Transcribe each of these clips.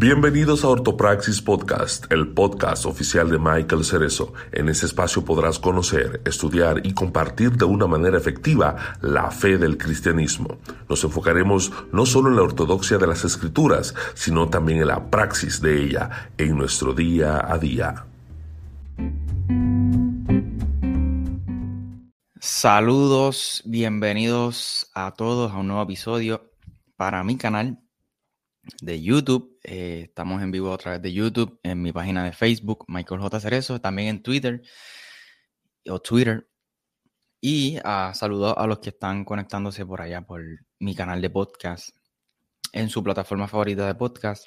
Bienvenidos a Ortopraxis Podcast, el podcast oficial de Michael Cerezo. En este espacio podrás conocer, estudiar y compartir de una manera efectiva la fe del cristianismo. Nos enfocaremos no solo en la ortodoxia de las escrituras, sino también en la praxis de ella en nuestro día a día. Saludos, bienvenidos a todos a un nuevo episodio para mi canal de YouTube. Eh, estamos en vivo a través de YouTube, en mi página de Facebook, Michael J. Cerezo, también en Twitter o Twitter. Y uh, saludo a los que están conectándose por allá por mi canal de podcast en su plataforma favorita de podcast.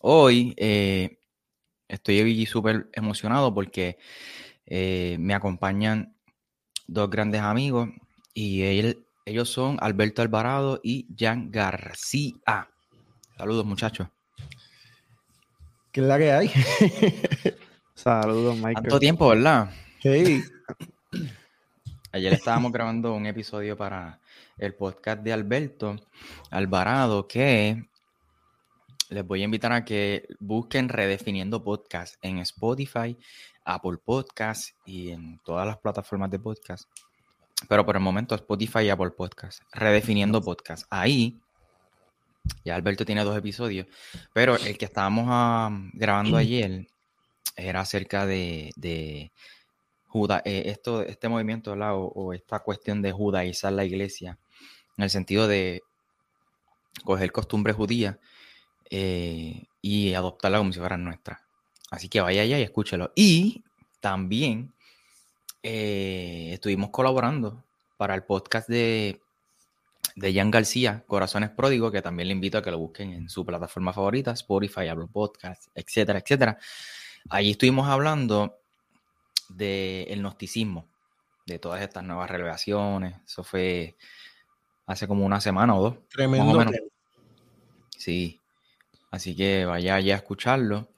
Hoy eh, estoy súper emocionado porque eh, me acompañan dos grandes amigos y ellos son Alberto Alvarado y Jan García. Saludos, muchachos. ¿Qué es la que hay? Saludos, Michael. Tanto tiempo, ¿verdad? Sí. Ayer estábamos grabando un episodio para el podcast de Alberto Alvarado que les voy a invitar a que busquen Redefiniendo Podcast en Spotify, Apple Podcast y en todas las plataformas de podcast. Pero por el momento Spotify y Apple Podcast. Redefiniendo Podcast. Ahí ya Alberto tiene dos episodios, pero el que estábamos ah, grabando ayer era acerca de, de eh, esto, este movimiento o, esta cuestión de judaizar la iglesia, en el sentido de coger costumbres judías eh, y adoptarla como si fueran nuestras. Así que vaya allá y escúchelo. Y también eh, estuvimos colaborando para el podcast de de Jan García, Corazones Pródigos, que también le invito a que lo busquen en su plataforma favorita, Spotify, Apple Podcasts, etcétera, etcétera. Allí estuvimos hablando del gnosticismo, de todas estas nuevas revelaciones. Eso fue hace como una semana o dos. Tremendo. Sí. Así que vaya allá a escucharlo.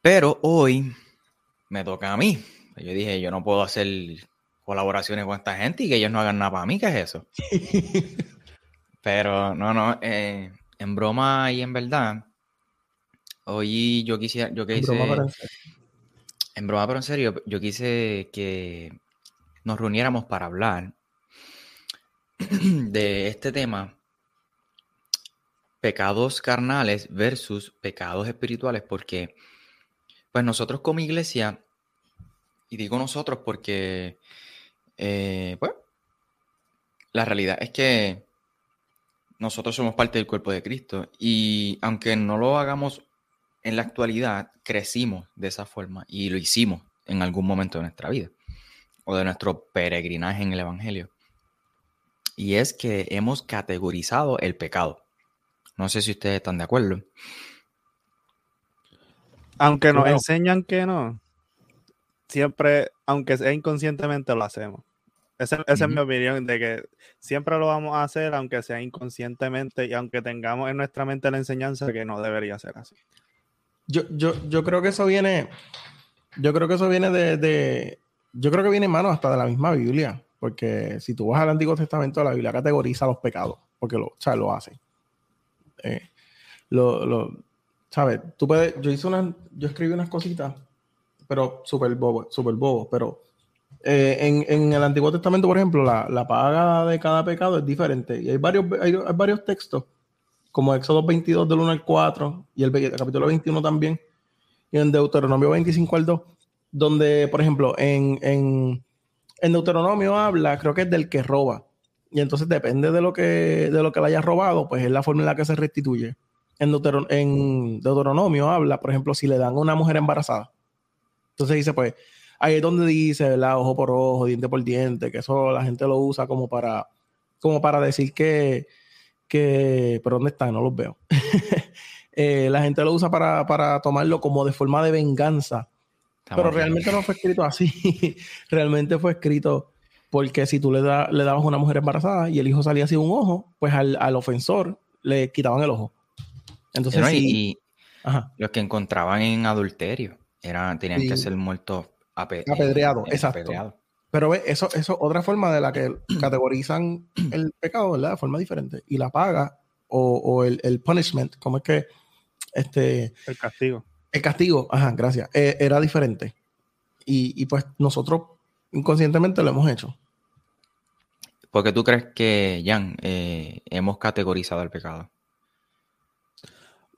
Pero hoy me toca a mí. Yo dije, yo no puedo hacer colaboraciones con esta gente y que ellos no hagan nada para mí, ¿qué es eso? Pero no, no, eh, en broma y en verdad, hoy yo quisiera, yo quise, en broma, en broma, pero en serio, yo quise que nos reuniéramos para hablar de este tema, pecados carnales versus pecados espirituales, porque pues nosotros como iglesia, y digo nosotros porque eh, pues, la realidad es que nosotros somos parte del cuerpo de Cristo y aunque no lo hagamos en la actualidad, crecimos de esa forma y lo hicimos en algún momento de nuestra vida o de nuestro peregrinaje en el Evangelio. Y es que hemos categorizado el pecado. No sé si ustedes están de acuerdo. Aunque nos enseñan que no, siempre, aunque sea inconscientemente, lo hacemos. Esa, es mi opinión, de que siempre lo vamos a hacer, aunque sea inconscientemente y aunque tengamos en nuestra mente la enseñanza que no debería ser así. Yo, yo, yo creo que eso viene, yo creo que eso viene de, yo creo que viene, mano, hasta de la misma Biblia, porque si tú vas al Antiguo Testamento, la Biblia categoriza los pecados, porque lo, o lo hace. Eh, lo, lo, ¿sabes? Tú puedes, yo hice una, yo escribí unas cositas, pero súper bobo, súper bobo, pero eh, en, el Antiguo Testamento, por ejemplo, la, paga de cada pecado es diferente. Y hay varios, hay, varios textos, como Éxodo 22 del 1 al 4 y el, capítulo 21 también, y en Deuteronomio 25 al 2, donde, por ejemplo, en, en, Deuteronomio habla, creo que es del que roba. Y entonces depende de lo que, de lo que le haya robado, pues es la forma en la que se restituye. En, en Deuteronomio habla, por ejemplo, si le dan a una mujer embarazada. Entonces dice, pues, ahí es donde dice, ¿verdad? Ojo por ojo, diente por diente, que eso la gente lo usa como para, como para decir que, que, pero ¿dónde están? No los veo. Eh, la gente lo usa para, tomarlo como de forma de venganza. pero realmente no fue escrito así. realmente fue escrito porque si tú le, da, le dabas a una mujer embarazada y el hijo salía sin un ojo, pues al, ofensor le quitaban el ojo. Entonces, sí, y, los que encontraban en adulterio era, tenían que ser muertos apedreado, exacto. Pero eso, eso es otra forma de la que categorizan el pecado, ¿verdad? De forma diferente. Y la paga o, el, punishment, como es que este... El castigo. El castigo, ajá, gracias. Eh, era diferente. Y, pues nosotros inconscientemente lo hemos hecho. ¿Por qué tú crees que, Jan, eh, hemos categorizado el pecado?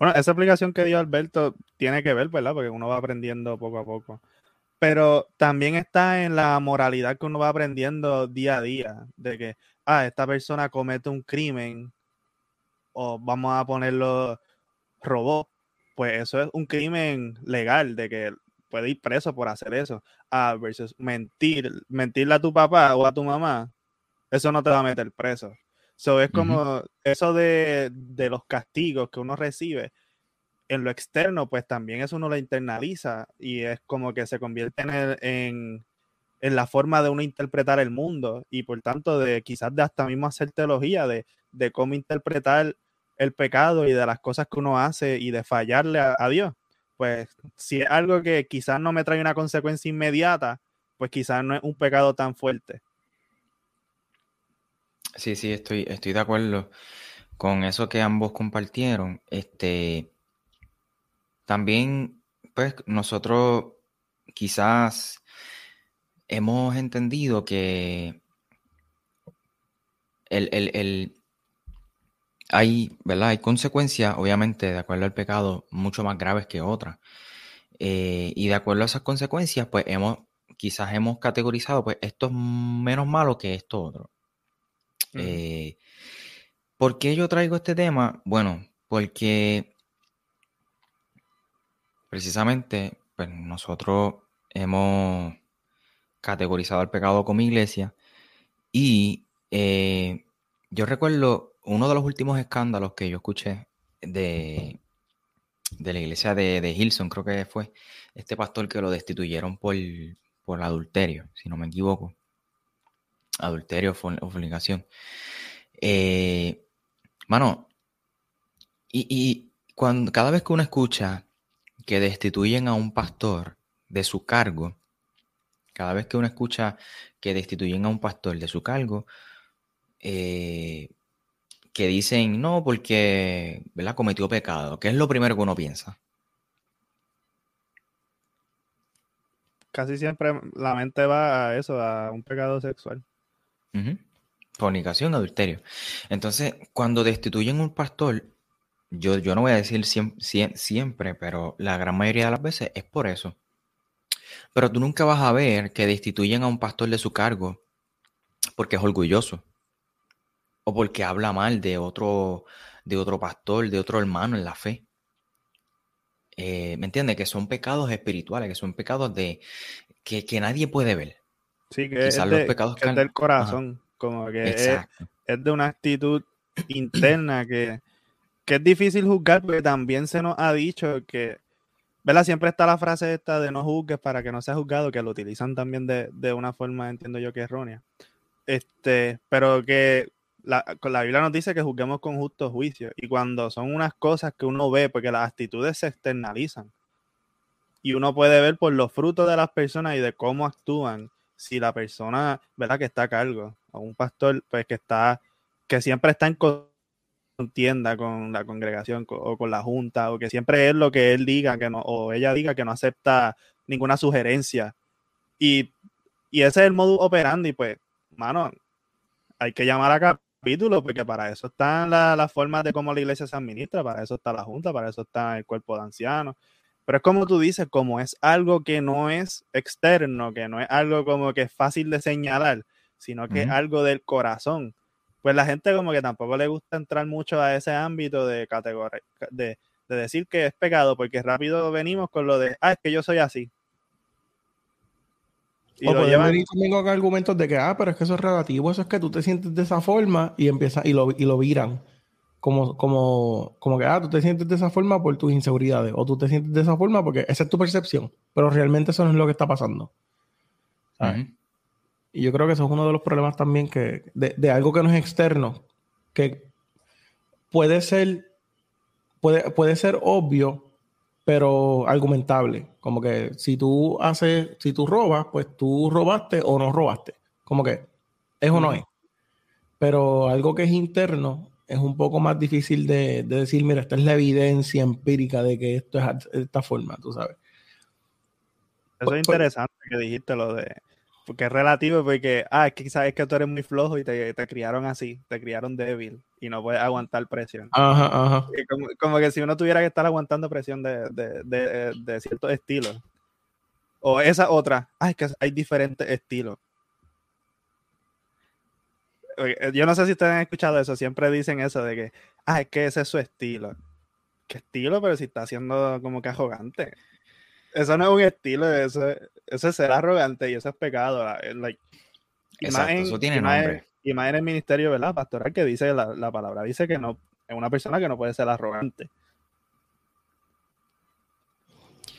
Bueno, esa aplicación que dio Alberto tiene que ver, ¿verdad? Porque uno va aprendiendo poco a poco. Pero también está en la moralidad que uno va aprendiendo día a día, de que, ah, esta persona comete un crimen, o vamos a ponerlo, robó, pues eso es un crimen legal, de que puede ir preso por hacer eso. Ah, versus mentir, mentirle a tu papá o a tu mamá, eso no te va a meter preso. So, es como eso de, los castigos que uno recibe en lo externo, pues también eso uno lo internaliza y es como que se convierte en, en, la forma de uno interpretar el mundo y por tanto de quizás de hasta mismo hacer teología de, de cómo interpretar el pecado y de las cosas que uno hace y de fallarle a, Dios. Pues si es algo que quizás no me trae una consecuencia inmediata, pues quizás no es un pecado tan fuerte. Sí, sí, estoy, estoy de acuerdo con eso que ambos compartieron. Este, también, pues, nosotros quizás hemos entendido que el, hay, ¿verdad? Hay consecuencias, obviamente, de acuerdo al pecado, mucho más graves que otras. Eh, y de acuerdo a esas consecuencias, pues hemos, quizás hemos categorizado, pues esto es menos malo que esto otro. Eh, ¿Por qué yo traigo este tema? Bueno, porque precisamente pues nosotros hemos categorizado el pecado como iglesia y eh, yo recuerdo uno de los últimos escándalos que yo escuché de, de la iglesia de, de Hilson, creo que fue este pastor que lo destituyeron por, por adulterio, si no me equivoco adulterio o fornicación. Eh, mano, y, cuando, cada vez que uno escucha que destituyen a un pastor de su cargo, cada vez que uno escucha que destituyen a un pastor de su cargo, eh, que dicen no porque ¿verdad? cometió pecado, ¿qué es lo primero que uno piensa? Casi siempre la mente va a eso, a un pecado sexual. Fornicación, adulterio. Entonces, cuando destituyen un pastor, yo, yo no voy a decir siempre, pero la gran mayoría de las veces es por eso. Pero tú nunca vas a ver que destituyen a un pastor de su cargo porque es orgulloso o porque habla mal de otro, de otro pastor, de otro hermano en la fe. Eh, ¿Me entiendes? Que son pecados espirituales, que son pecados de que, que nadie puede ver. Sí, que es, los pecados que es del corazón, como que es, de una actitud interna que, es difícil juzgar porque también se nos ha dicho que, ¿verdad? Siempre está la frase esta de no juzgues para que no seas juzgado, que lo utilizan también de, una forma, entiendo yo, que errónea. Este, pero que la, la Biblia nos dice que juzguemos con justo juicio. Y cuando son unas cosas que uno ve, porque las actitudes se externalizan. Y uno puede ver por los frutos de las personas y de cómo actúan si la persona, ¿verdad? Que está a cargo, o un pastor, pues que está, que siempre está en contienda con la congregación o con la junta, o que siempre es lo que él diga, que no, o ella diga que no acepta ninguna sugerencia. Y, ese es el modo operando, y pues, mano, hay que llamar a capítulo, porque para eso están las formas de cómo la iglesia se administra, para eso está la junta, para eso está el cuerpo de ancianos, pero es como tú dices, como es algo que no es externo, que no es algo como que es fácil de señalar, sino que es algo del corazón. Pues la gente como que tampoco le gusta entrar mucho a ese ámbito de categoría, de, decir que es pecado, porque rápido venimos con lo de, ah, es que yo soy así. Y o lo llevan... venir también con argumentos de que, ah, pero es que eso es relativo, eso es que tú te sientes de esa forma y empieza y lo, y lo viran como, como, como que, ah, tú te sientes de esa forma por tus inseguridades, o tú te sientes de esa forma porque esa es tu percepción, pero realmente eso no es lo que está pasando. Y yo creo que eso es uno de los problemas también que, de, algo que no es externo, que puede ser, puede, puede ser obvio, pero argumentable. Como que si tú haces, si tú robas, pues tú robaste o no robaste. Como que es o no es. Pero algo que es interno es un poco más difícil de, decir, mira, esta es la evidencia empírica de que esto es de esta forma, tú sabes. Eso es interesante que dijiste lo de, porque es relativo, porque, ah, es que sabes que tú eres muy flojo y te, criaron así, te criaron débil y no puedes aguantar presión. Ajá, ajá. Como, que si uno tuviera que estar aguantando presión de, de, de, de ciertos estilos. O esa otra, ah, es que hay diferentes estilos. Eh, yo no sé si ustedes han escuchado eso, siempre dicen eso de que, ah, es que ese es su estilo. ¿Qué estilo? Pero si está siendo como que arrogante. Eso no es un estilo, eso, eso es ser arrogante y eso es pecado. Like, Exacto, eso tiene nombre. y más en el ministerio, ¿verdad? Pastoral que dice la, la palabra, dice que no, es una persona que no puede ser arrogante.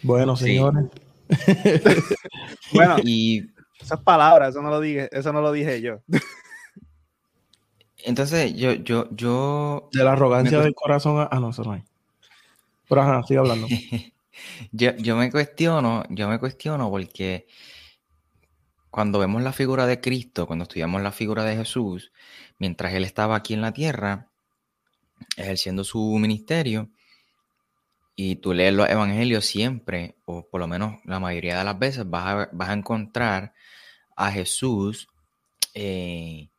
Bueno, señores. bueno, y esas palabras, eso no lo dije, eso no lo dije yo. Entonces, yo, yo, yo. De la arrogancia del corazón. Ah, no, eso no hay. Pero ajá, sigue hablando. yo, yo me cuestiono, yo me cuestiono porque cuando vemos la figura de Cristo, cuando estudiamos la figura de Jesús, mientras él estaba aquí en la tierra, ejerciendo su ministerio, y tú lees los evangelios siempre, o por lo menos la mayoría de las veces, vas a, vas a encontrar a Jesús eh,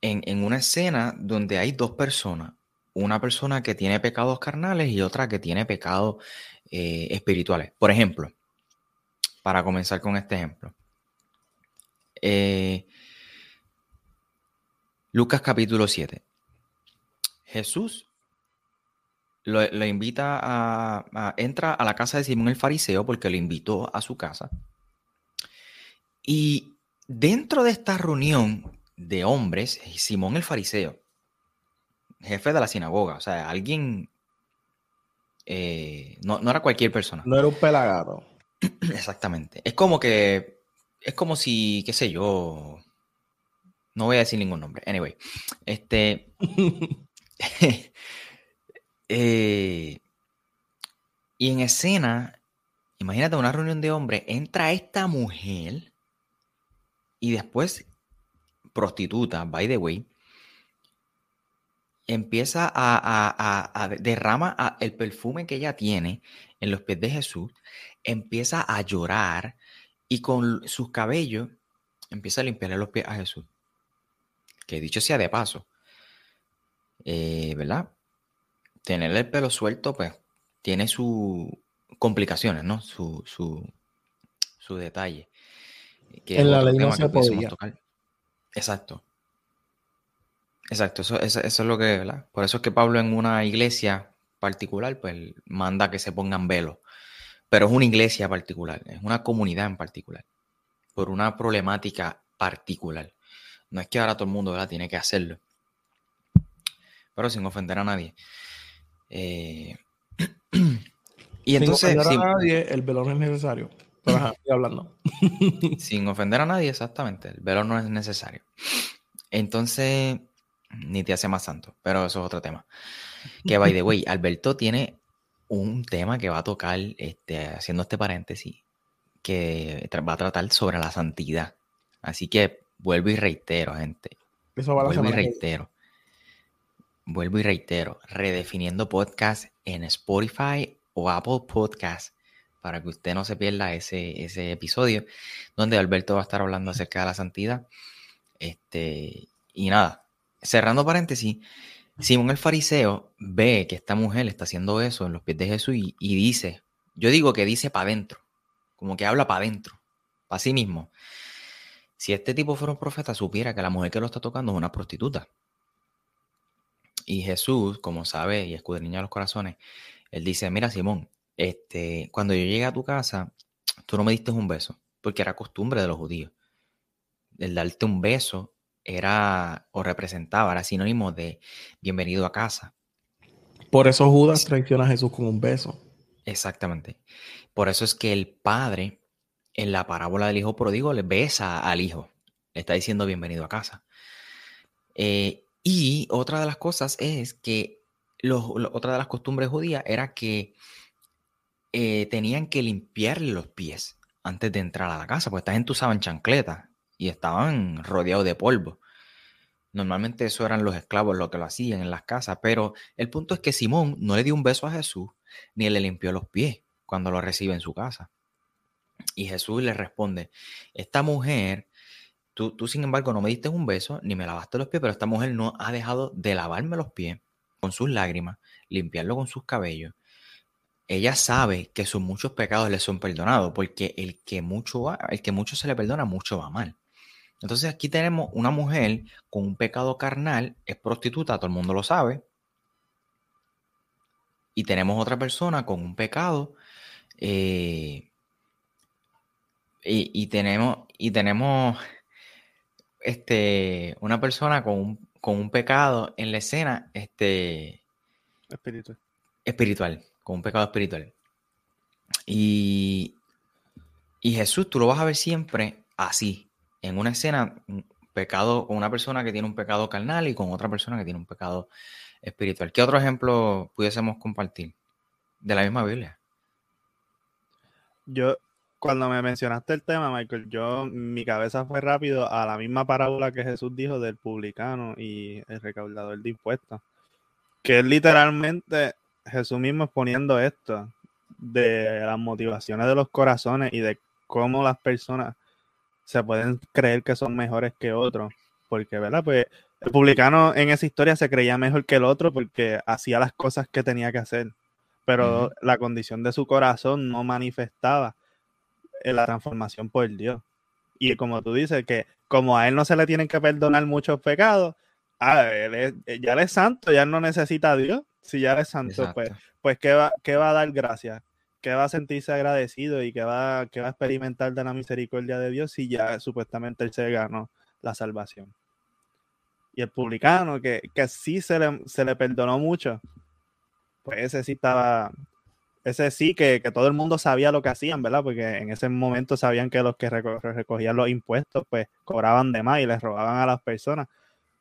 en, una escena donde hay dos personas, una persona que tiene pecados carnales y otra que tiene pecados eh, espirituales. Por ejemplo, para comenzar con este ejemplo. Eh, Lucas capítulo 7. Jesús lo, invita a, a, entra a la casa de Simón el fariseo porque lo invitó a su casa. Y dentro de esta reunión de hombres, Simón el fariseo, jefe de la sinagoga, o sea, alguien, eh, no, era cualquier persona. No era un pelagado. Exactamente. Es como que, es como si, qué sé yo, no voy a decir ningún nombre. Anyway, este... Eh, y en escena, imagínate una reunión de hombres, entra esta mujer y después prostituta, by the way, empieza a, a, derrama el perfume que ella tiene en los pies de Jesús, empieza a llorar y con sus cabellos empieza a limpiarle los pies a Jesús. Que dicho sea de paso, eh, ¿verdad? Tener el pelo suelto, pues, tiene sus complicaciones, ¿no? Su, su, su detalle. en la ley no se podía. Exacto. Exacto, eso, es lo que, ¿verdad? Por eso es que Pablo en una iglesia particular, pues manda que se pongan velos. Pero es una iglesia particular, es una comunidad en particular, por una problemática particular. No es que ahora todo el mundo ¿verdad? tiene que hacerlo, pero sin ofender a nadie. Eh, y entonces. Sin ofender a nadie, el velo no es necesario. hablando. Sin ofender a nadie, exactamente. El velo no es necesario. Entonces, ni te hace más santo, pero eso es otro tema. Que, by the way, Alberto tiene un tema que va a tocar, este, haciendo este paréntesis, que va a tratar sobre la santidad. Así que vuelvo y reitero, gente. Eso va a vuelvo y reitero. Vuelvo y reitero, redefiniendo podcast en Spotify o Apple Podcast para que usted no se pierda ese, ese episodio donde Alberto va a estar hablando acerca de la santidad. Este, y nada, cerrando paréntesis, Simón el fariseo ve que esta mujer está haciendo eso en los pies de Jesús y, dice, yo digo que dice para adentro, como que habla para adentro, para sí mismo. Si este tipo fuera un profeta, supiera que la mujer que lo está tocando es una prostituta. Y Jesús, como sabe y escudriña los corazones, él dice, mira Simón, este, cuando yo llegué a tu casa, tú no me diste un beso, porque era costumbre de los judíos. El darte un beso era o representaba, era sinónimo de bienvenido a casa. Por eso Judas traiciona a Jesús con un beso. Exactamente. Por eso es que el padre, en la parábola del hijo pródigo, le besa al hijo. Le está diciendo bienvenido a casa. Eh, y otra de las cosas es que otra de las costumbres judías era que eh, tenían que limpiarle los pies antes de entrar a la casa, porque esta gente usaban chancletas y estaban rodeados de polvo. Normalmente eso eran los esclavos los que lo hacían en las casas, pero el punto es que Simón no le dio un beso a Jesús ni le limpió los pies cuando lo recibe en su casa. Y Jesús le responde, esta mujer, tú, tú sin embargo no me diste un beso ni me lavaste los pies, pero esta mujer no ha dejado de lavarme los pies con sus lágrimas, limpiarlo con sus cabellos. Ella sabe que sus muchos pecados le son perdonados, porque el que mucho va, el que mucho se le perdona, mucho va mal. Entonces aquí tenemos una mujer con un pecado carnal, es prostituta, todo el mundo lo sabe. Y tenemos otra persona con un pecado. Eh, y, tenemos, y tenemos este, una persona con un, con un pecado en la escena este, espiritual. espiritual, con un pecado espiritual. Y, y Jesús, tú lo vas a ver siempre así, en una escena, pecado con una persona que tiene un pecado carnal y con otra persona que tiene un pecado espiritual. ¿Qué otro ejemplo pudiésemos compartir de la misma Biblia? Yo, cuando me mencionaste el tema, Michael, yo, mi cabeza fue rápido a la misma parábola que Jesús dijo del publicano y el recaudador de impuestos. Que es literalmente Jesús mismo exponiendo esto de las motivaciones de los corazones y de cómo las personas se pueden creer que son mejores que otros. Porque, ¿verdad? Pues el publicano en esa historia se creía mejor que el otro porque hacía las cosas que tenía que hacer. Pero la condición de su corazón no manifestaba en la transformación por Dios. Y como tú dices, que como a él no se le tienen que perdonar muchos pecados, ah, él ya él es santo, ya no necesita a Dios. Si ya es santo, pues, pues ¿qué va, ¿qué va a dar gracias? Que va a sentirse agradecido y que va, que va a experimentar de la misericordia de Dios si ya supuestamente él se ganó la salvación. Y el publicano, que, que sí se le, se le perdonó mucho, pues ese sí estaba, ese sí que, todo el mundo sabía lo que hacían, ¿verdad? Porque en ese momento sabían que los que recogían los impuestos, pues cobraban de más y les robaban a las personas.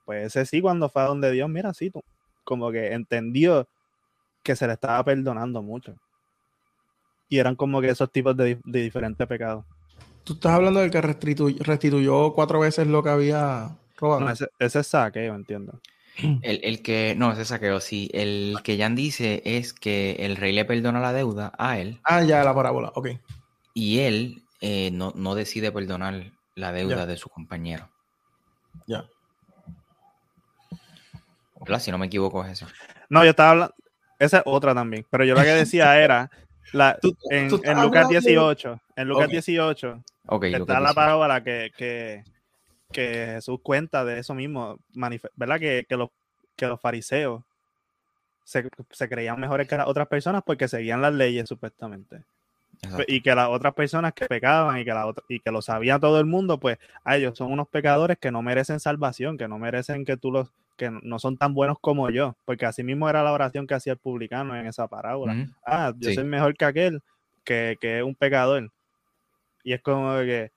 Pues ese sí, cuando fue a donde Dios, mira, sí, como que entendió que se le estaba perdonando mucho y eran como que esos tipos de, diferentes pecados. Tú estás hablando del que restituyó cuatro veces lo que había robado. No, ese, es saqueo, entiendo. El, que, no, ese saqueo, sí. El que Jan dice es que el rey le perdona la deuda a él. Ah, ya, la parábola, ok. Y él eh, no, decide perdonar la deuda de su compañero. Ya. Si no me equivoco, es eso. No, yo estaba hablando. Esa es otra también. Pero yo lo que decía era en, Lucas 18, en Lucas 18, está la parábola que, que, que, Jesús cuenta de eso mismo, ¿verdad? Que, que, los, que los fariseos se, se, creían mejores que las otras personas porque seguían las leyes supuestamente. Y que las otras personas que pecaban y que, la y que lo sabía todo el mundo, pues a ellos son unos pecadores que no merecen salvación, que no merecen que tú los, que no son tan buenos como yo, porque así mismo era la oración que hacía el publicano en esa parábola. Ah, yo soy mejor que aquel, que, es un pecador. Y es como que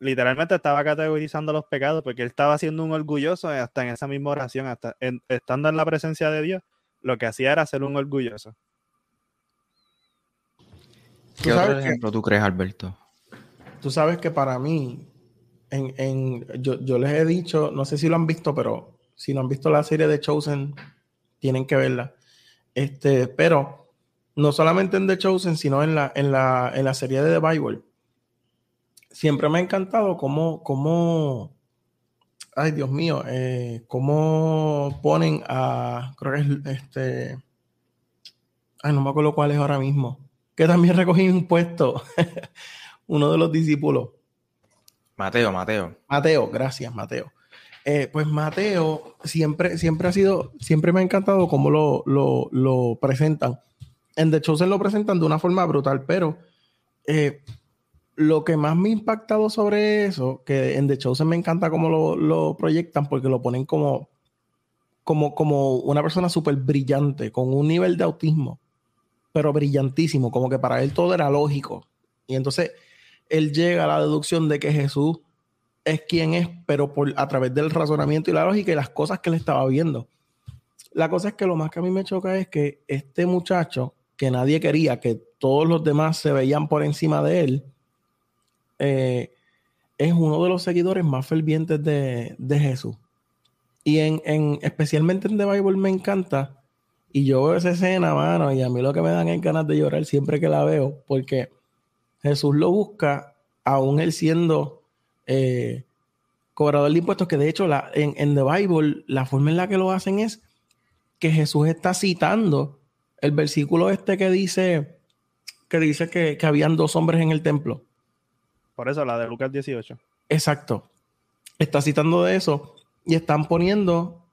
literalmente estaba categorizando los pecados porque él estaba siendo un orgulloso hasta en esa misma oración, hasta estando en la presencia de Dios, lo que hacía era ser un orgulloso. ¿Qué otro ejemplo tú crees, Alberto? Tú sabes que para mí, en, yo, yo, les he dicho, no sé si lo han visto, pero si no han visto la serie de Chosen, tienen que verla. Este, pero no solamente en The Chosen, sino en la, en la, en la serie de The Bible. Siempre me ha encantado cómo, cómo ay Dios mío, eh, cómo ponen a, creo que es este, ay, no me acuerdo cuál es ahora mismo, que también recogí un puesto, uno de los discípulos. Mateo, Mateo. Mateo, gracias, Mateo. Eh, pues Mateo siempre, siempre ha sido, siempre me ha encantado cómo lo, lo, presentan. En The Chosen lo presentan de una forma brutal, pero eh, lo que más me ha impactado sobre eso, que en The Chosen me encanta cómo lo, proyectan, porque lo ponen como, como, como una persona súper brillante, con un nivel de autismo, pero brillantísimo, como que para él todo era lógico. Y entonces él llega a la deducción de que Jesús es quien es, pero por, a través del razonamiento y la lógica y las cosas que él estaba viendo. La cosa es que lo más que a mí me choca es que este muchacho, que nadie quería, que todos los demás se veían por encima de él, eh, es uno de los seguidores más fervientes de, Jesús. Y en, en, especialmente en The Bible me encanta. Y yo veo esa escena, mano, y a mí lo que me dan es ganas de llorar siempre que la veo, porque Jesús lo busca, aún él siendo eh, cobrador de impuestos, que de hecho la, en, en The Bible la forma en la que lo hacen es que Jesús está citando el versículo este que dice que dice que, que habían dos hombres en el templo. Por eso, la de Lucas 18. Exacto. Está citando de eso y están poniendo,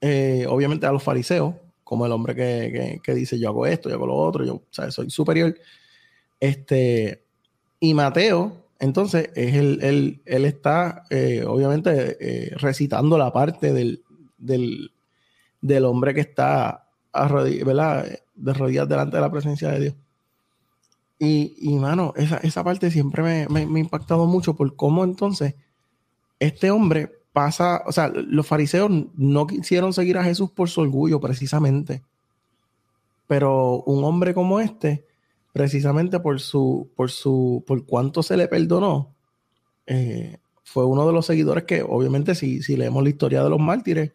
eh, obviamente, a los fariseos, como el hombre que, que, dice yo hago esto, yo hago lo otro, yo soy superior. Este, y Mateo, entonces, es el, él está, eh, obviamente, eh, recitando la parte del, del, del hombre que está de rodillas delante de la presencia de Dios. Y, y mano, esa, esa parte siempre me, me, ha impactado mucho por cómo entonces este hombre pasa, o sea, los fariseos no quisieron seguir a Jesús por su orgullo precisamente, pero un hombre como este, precisamente por su, por su, por cuánto se le perdonó, eh, fue uno de los seguidores que obviamente si, si leemos la historia de los mártires,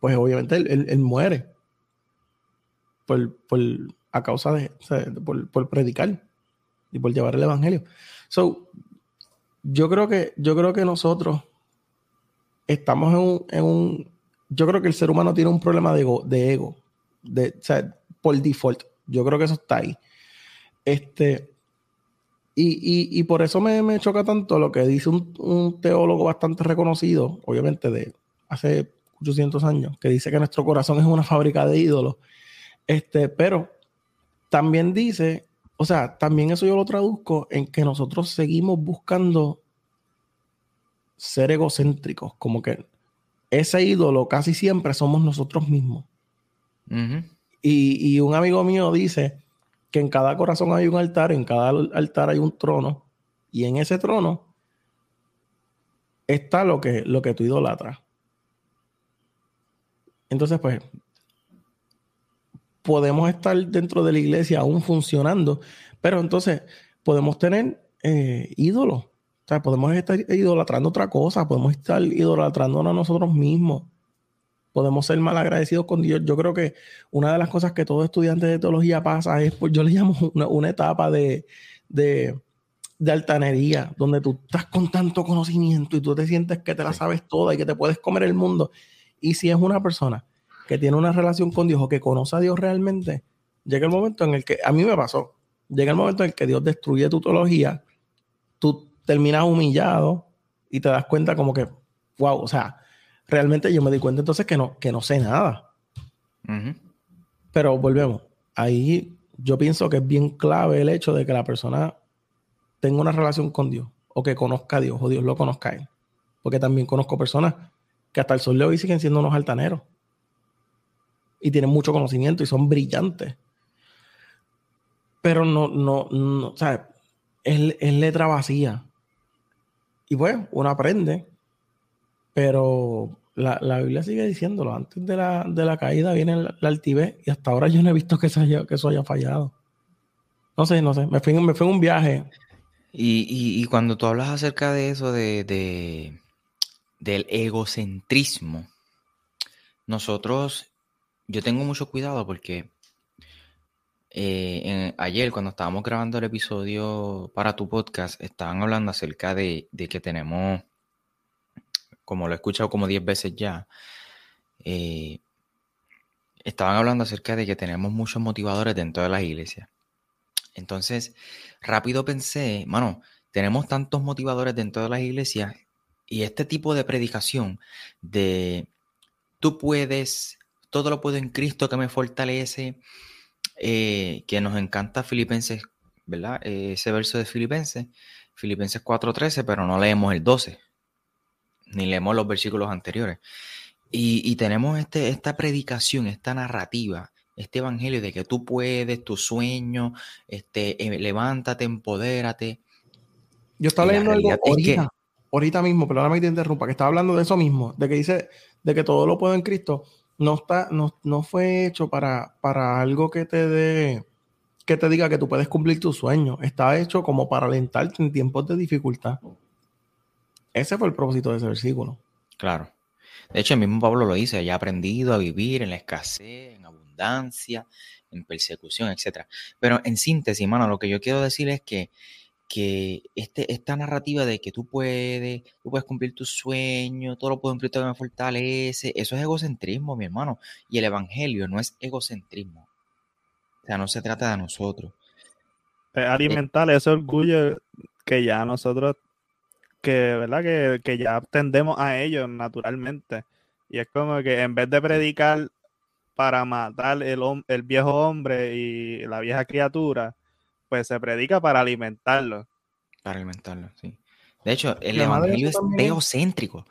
pues obviamente él, muere por, por, a causa de, por, por predicar y por llevar el evangelio. So, yo creo que, yo creo que nosotros estamos en un, en un, yo creo que el ser humano tiene un problema de ego, de ego, de, o sea, por default. Yo creo que eso está ahí. Este, y, y, y por eso me, me, choca tanto lo que dice un, un, teólogo bastante reconocido, obviamente de hace 800 años, que dice que nuestro corazón es una fábrica de ídolos. Este, pero también dice o sea, también eso yo lo traduzco en que nosotros seguimos buscando ser egocéntricos, como que ese ídolo casi siempre somos nosotros mismos. y, y, un amigo mío dice que en cada corazón hay un altar, en cada altar hay un trono, y en ese trono está lo que, lo que tú idolatras. Entonces, pues, podemos estar dentro de la iglesia aún funcionando, pero entonces podemos tener eh, ídolos. O sea, podemos estar idolatrando otra cosa, podemos estar idolatrándonos a nosotros mismos, podemos ser mal agradecidos con Dios. Yo creo que una de las cosas que todo estudiante de teología pasa es, pues yo le llamo una, etapa de, de, de, altanería, donde tú estás con tanto conocimiento y tú te sientes que te la sabes toda y que te puedes comer el mundo. Y si es una persona que tiene una relación con Dios o que conoce a Dios realmente, llega el momento en el que, a mí me pasó, llega el momento en el que Dios destruye tu teología, tú terminas humillado y te das cuenta como que, wow, o sea, realmente yo me di cuenta entonces que no, que no sé nada. Pero volvemos, ahí yo pienso que es bien clave el hecho de que la persona tenga una relación con Dios o que conozca a Dios o Dios lo conozca a él. Porque también conozco personas que hasta el sol de hoy siguen siendo unos altaneros y tienen mucho conocimiento y son brillantes. Pero no, no, no, o sea, es, letra vacía. Y pues, uno aprende, pero la, Biblia sigue diciéndolo. Antes de la, de la caída viene la, altivez y hasta ahora yo no he visto que, haya, que eso haya fallado. No sé, no sé, me fui, me fui en un viaje. Y, cuando tú hablas acerca de eso, de, de, del egocentrismo, nosotros yo tengo mucho cuidado porque eh, ayer cuando estábamos grabando el episodio para tu podcast, estaban hablando acerca de, que tenemos, como lo he escuchado como 10 veces ya, eh, estaban hablando acerca de que tenemos muchos motivadores dentro de las iglesias. Entonces, rápido pensé, mano, tenemos tantos motivadores dentro de las iglesias y este tipo de predicación de tú puedes todo lo puedo en Cristo que me fortalece, eh, que nos encanta Filipenses, ¿verdad? Eh, ese verso de Filipenses, Filipenses 4.13, pero no leemos el 12, ni leemos los versículos anteriores. Y, tenemos este, esta predicación, esta narrativa, este evangelio de que tú puedes, tu sueño, este, eh, levántate, empodérate. Yo estaba leyendo algo ahorita, ahorita mismo, pero ahora me te interrumpa, que estaba hablando de eso mismo, de que dice de que todo lo puedo en Cristo no, está, no, fue hecho para, para algo que te dé, que te diga que tú puedes cumplir tu sueño. Está hecho como para alentarte en tiempos de dificultad. Ese fue el propósito de ese versículo. Claro. De hecho, el mismo Pablo lo dice, ya ha aprendido a vivir en la escasez, en abundancia, en persecución, etc. Pero en síntesis, mano, lo que yo quiero decir es que, que este, esta narrativa de que tú puedes, tú puedes cumplir tus sueños, todo lo puedo cumplir, todo me fortalece, eso es egocentrismo, mi hermano. Y el evangelio no es egocentrismo. O sea, no se trata de nosotros. Es alimentar ese orgullo que ya nosotros, que, ¿verdad? Que, que ya tendemos a ellos naturalmente. Y es como que en vez de predicar para matar el, el viejo hombre y la vieja criatura, pues se predica para alimentarlo. Para alimentarlo, sí. De hecho, el evangelio es teocéntrico,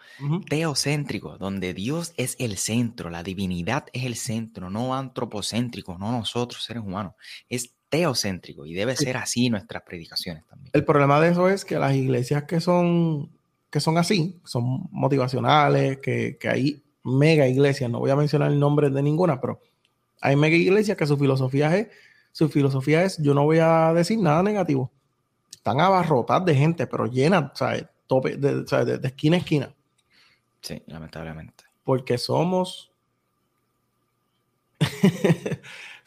teocéntrico, donde Dios es el centro, la divinidad es el centro, no antropocéntrico, no nosotros seres humanos, es teocéntrico y debe ser así nuestras predicaciones también. El problema de eso es que las iglesias que son, que son así, son motivacionales, que, que hay mega iglesias, no voy a mencionar el nombre de ninguna, pero hay mega iglesias que su filosofía es, su filosofía es, yo no voy a decir nada negativo. Están abarrotadas de gente, pero llenas, ¿sabes? Tope, de, de, esquina a esquina. Sí, lamentablemente. Porque somos...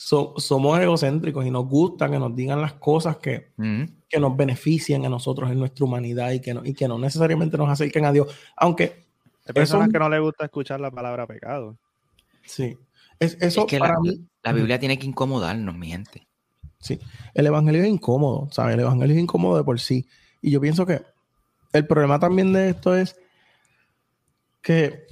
somos egocéntricos y nos gusta que nos digan las cosas que, que nos benefician a nosotros en nuestra humanidad y que, no, y que no necesariamente nos acerquen a Dios. Aunque hay personas que no les gusta escuchar la palabra pecado. Sí. Es, eso que para la, mí. La Biblia tiene que incomodarnos, mi gente. Sí. El evangelio es incómodo, ¿sabes? El evangelio es incómodo de por sí. Y yo pienso que el problema también de esto es que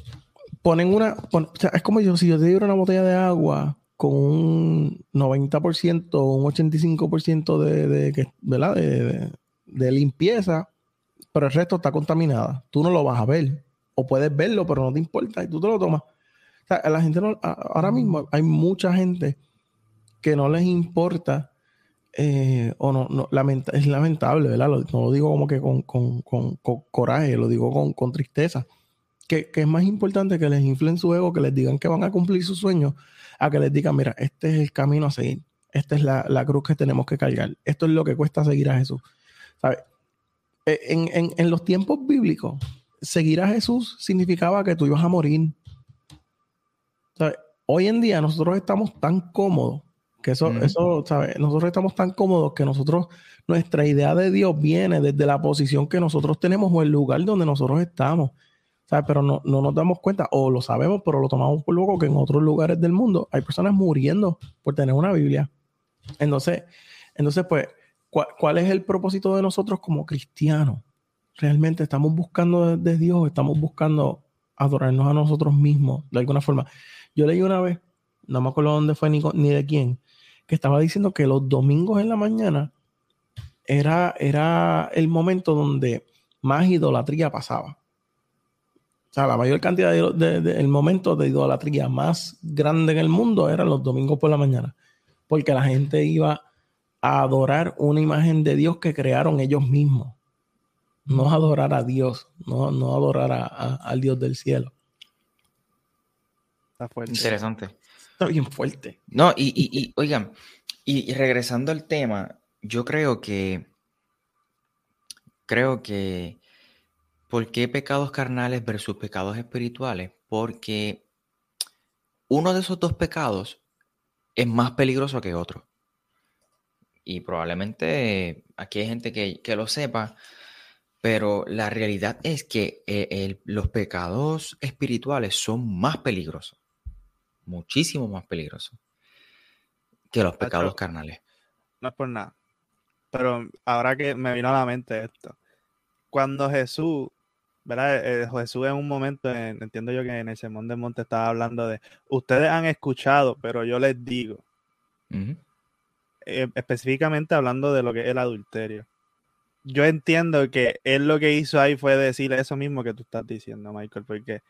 ponen una. o sea, es como yo, si yo te diera una botella de agua con un 90% o un 85% de, de, ¿verdad? De, de limpieza, pero el resto está contaminada. Tú no lo vas a ver o puedes verlo, pero no te importa y tú te lo tomas. O sea, la gente ahora mismo hay mucha gente que no les importa eh, o no, no es lamentable, ¿verdad? no lo digo como que con, coraje, lo digo con, tristeza. Que, es más importante que les inflen su ego, que les digan que van a cumplir sus sueños, a que les digan, mira, este es el camino a seguir, esta es la, cruz que tenemos que cargar, esto es lo que cuesta seguir a Jesús. ¿Sabes? E, en, en los tiempos bíblicos, seguir a Jesús significaba que tú ibas a morir. Hoy en día nosotros estamos tan cómodos que eso, eso, ¿sabes? Nosotros estamos tan cómodos que nosotros, nuestra idea de Dios viene desde la posición que nosotros tenemos o el lugar donde nosotros estamos. ¿Sabes? Pero no, no nos damos cuenta, o lo sabemos, pero lo tomamos por loco que en otros lugares del mundo hay personas muriendo por tener una Biblia. Entonces, entonces pues, cuál es el propósito de nosotros como cristianos? realmente estamos buscando de Dios, estamos buscando adorarnos a nosotros mismos de alguna forma. Yo leí una vez, no me acuerdo dónde fue ni, ni de quién, que estaba diciendo que los domingos en la mañana era, era el momento donde más idolatría pasaba. O sea, la mayor cantidad de, el momento de idolatría más grande en el mundo era los domingos por la mañana, porque la gente iba a adorar una imagen de Dios que crearon ellos mismos no adorar a Dios, no, no adorar a, al Dios del cielo. Está fuerte. Interesante. Está bien fuerte. No, y, y, oigan, y, regresando al tema, yo creo que, creo que, ¿por qué pecados carnales versus pecados espirituales? Porque uno de esos dos pecados es más peligroso que otro. Y probablemente aquí hay gente que, que lo sepa, pero la realidad es que eh, los pecados espirituales son más peligrosos, muchísimo más peligrosos que los pecados carnales. No es por nada. Pero ahora que me vino a la mente esto, cuando Jesús, ¿verdad? Eh, Jesús en un momento, entiendo yo que en el Sermón del Monte estaba hablando de, ustedes han escuchado, pero yo les digo, eh, específicamente hablando de lo que es el adulterio. Yo entiendo que él lo que hizo ahí fue decir eso mismo que tú estás diciendo, Michael, porque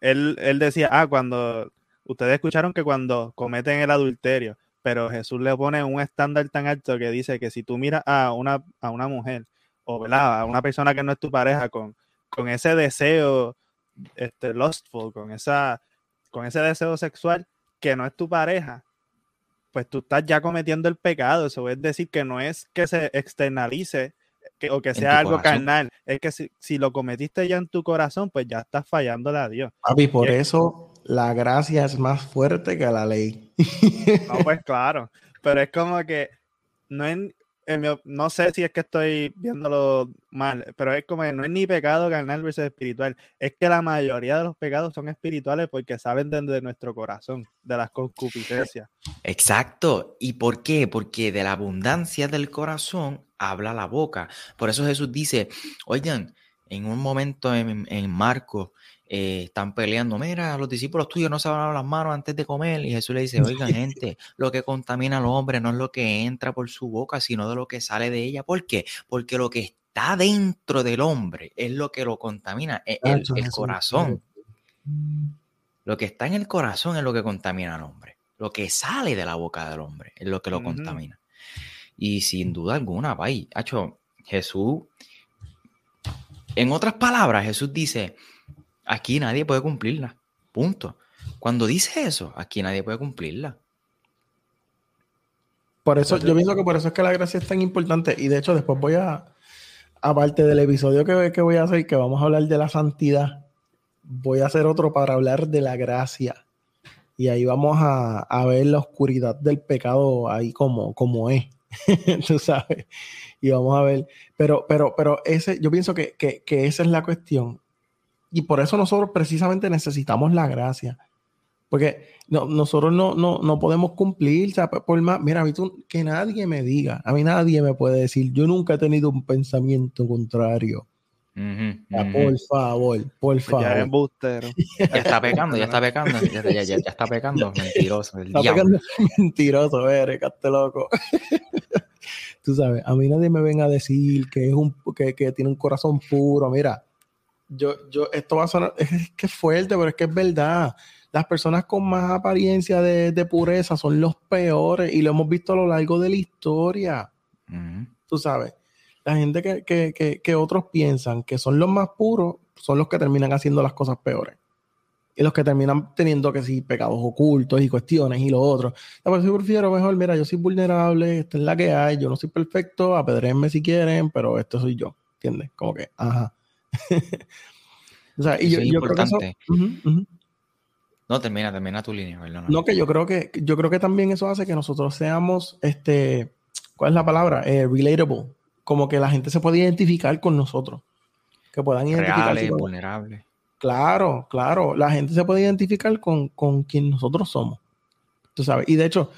él, él decía, ah, cuando ustedes escucharon que cuando cometen el adulterio, pero Jesús le pone un estándar tan alto que dice que si tú miras a una, a una mujer o a una persona que no es tu pareja con, con ese deseo este, lustful, con, esa, con ese deseo sexual que no es tu pareja, pues tú estás ya cometiendo el pecado. Eso es decir, que no es que se externalice que, o que sea algo carnal. Es que si, lo cometiste ya en tu corazón, pues ya estás fallándole a Dios. Papi, por eso la gracia es más fuerte que la ley. No, pues claro. Pero es como que no es, no sé si es que estoy viéndolo mal, pero es como que no es ni pecado carnal versus espiritual. Es que la mayoría de los pecados son espirituales porque saben desde nuestro corazón, de las concupiscencias. Exacto. ¿Y por qué? Porque de la abundancia del corazón habla la boca. Por eso Jesús dice, oigan, en un momento en, en Marcos eh, están peleando, mira, los discípulos tuyos no se van a lavar las manos antes de comer. Y Jesús le dice, oigan gente, lo que contamina al hombre no es lo que entra por su boca, sino de lo que sale de ella. ¿Por qué? Porque lo que está dentro del hombre es lo que lo contamina, e, el, el corazón. Lo que está en el corazón es lo que contamina al hombre. Lo que sale de la boca del hombre es lo que lo contamina. Y sin duda alguna, hecho Jesús, en otras palabras, Jesús dice, Aquí nadie puede cumplirla. Punto. Cuando dice eso, aquí nadie puede cumplirla. Por eso, yo pienso que por eso es que la gracia es tan importante. Y de hecho, después voy a, aparte del episodio que, que voy a hacer, que vamos a hablar de la santidad, voy a hacer otro para hablar de la gracia. Y ahí vamos a, ver la oscuridad del pecado ahí como, como es. Tú sabes. Y vamos a ver. Pero, pero, pero ese, yo pienso que, que esa es la cuestión. Y por eso nosotros precisamente necesitamos la gracia. Porque nosotros no, no, podemos cumplir, o sea, por más, mira, a mí que nadie me diga, a mí nadie me puede decir, yo nunca he tenido un pensamiento contrario. Por favor, por pues favor. Ya, ya está pecando, ya está pecando, ya, está pecando, mentiroso. está pecando, mentiroso, eres, loco. Tú sabes, a mí nadie me venga a decir que es un que, que tiene un corazón puro. Mira, yo, yo, esto va a sonar, es que es fuerte, pero es que es verdad. Las personas con más apariencia de, pureza son los peores y lo hemos visto a lo largo de la historia. Tú sabes, la gente que, otros piensan que son los más puros son los que terminan haciendo las cosas peores. Y los que terminan teniendo que sí, pecados ocultos y cuestiones y lo otro. Por eso prefiero mejor, mira, yo soy vulnerable, esta es la que hay, yo no soy perfecto, apedrenme si quieren, pero esto soy yo. ¿Entiendes? Como que, ajá. o sea, y yo, creo que No, termina, termina tu línea, No, que yo creo que yo creo que también eso hace que nosotros seamos, este, ¿cuál es la palabra? Eh, relatable. Como que la gente se puede identificar con nosotros. Que puedan identificarse. vulnerable. Claro, claro. La gente se puede identificar con, con quien nosotros somos. Tú sabes. Y de hecho,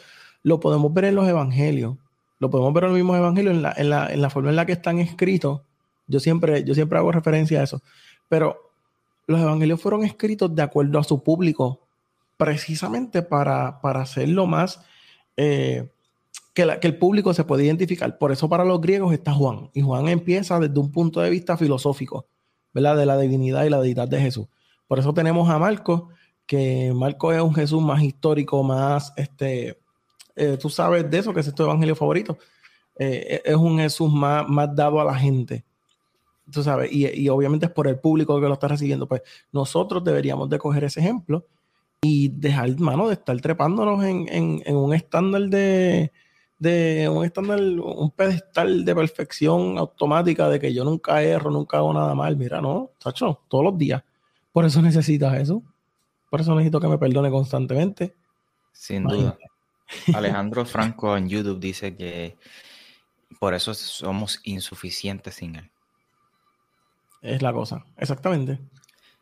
lo podemos ver en los evangelios. Lo podemos ver en los mismos evangelios, en la, en la, en la forma en la que están escritos yo siempre, yo siempre hago referencia a eso. Pero los evangelios fueron escritos de acuerdo a su público, precisamente para, para hacerlo más eh, que, que, el público se pueda identificar. Por eso para los griegos está Juan. Y Juan empieza desde un punto de vista filosófico, ¿verdad? De la divinidad y la deidad de Jesús. Por eso tenemos a Marcos, que Marcos es un Jesús más histórico, más, este, eh, tú sabes de eso, que es tu evangelio favorito. Eh, es un Jesús más, más dado a la gente tú sabes, y, obviamente es por el público que lo está recibiendo, pues nosotros deberíamos de coger ese ejemplo y dejar, mano, de estar trepándonos en, un estándar de, un estándar, un pedestal de perfección automática de que yo nunca erro, nunca hago nada mal. Mira, no, Sacho, todos los días. Por eso necesitas eso. Por eso necesito que me perdone constantemente. Sin duda. Alejandro Franco en YouTube dice que por eso somos insuficientes sin él. Es la cosa, exactamente.